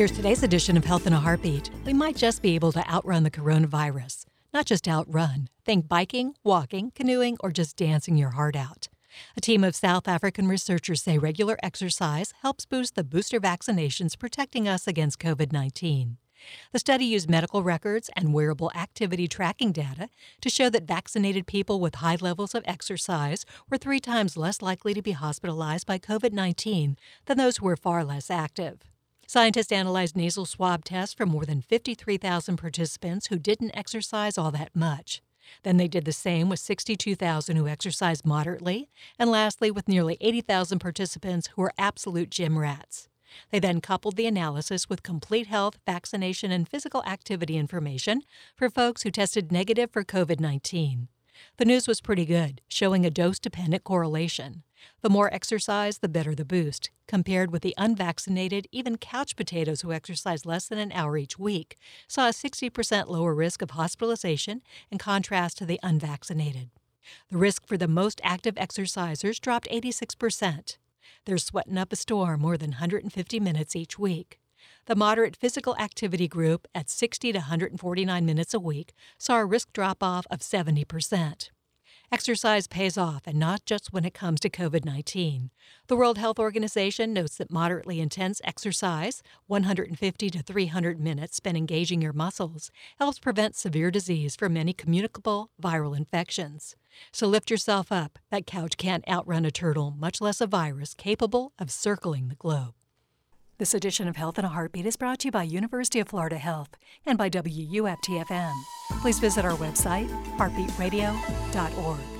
Here's today's edition of Health in a Heartbeat. We might just be able to outrun the coronavirus. Not just outrun. Think biking, walking, canoeing, or just dancing your heart out. A team of South African researchers say regular exercise helps boost the booster vaccinations protecting us against COVID 19. The study used medical records and wearable activity tracking data to show that vaccinated people with high levels of exercise were three times less likely to be hospitalized by COVID 19 than those who were far less active. Scientists analyzed nasal swab tests from more than 53,000 participants who didn't exercise all that much. Then they did the same with 62,000 who exercised moderately, and lastly, with nearly 80,000 participants who were absolute gym rats. They then coupled the analysis with complete health, vaccination, and physical activity information for folks who tested negative for COVID 19. The news was pretty good, showing a dose dependent correlation. The more exercise, the better the boost, compared with the unvaccinated, even couch potatoes who exercise less than an hour each week, saw a 60% lower risk of hospitalization in contrast to the unvaccinated. The risk for the most active exercisers dropped 86%. They're sweating up a storm more than 150 minutes each week. The moderate physical activity group at 60 to 149 minutes a week saw a risk drop off of 70%. Exercise pays off, and not just when it comes to COVID 19. The World Health Organization notes that moderately intense exercise, 150 to 300 minutes spent engaging your muscles, helps prevent severe disease from many communicable viral infections. So lift yourself up. That couch can't outrun a turtle, much less a virus capable of circling the globe. This edition of Health in a Heartbeat is brought to you by University of Florida Health and by WUFTFM. Please visit our website, heartbeatradio.org.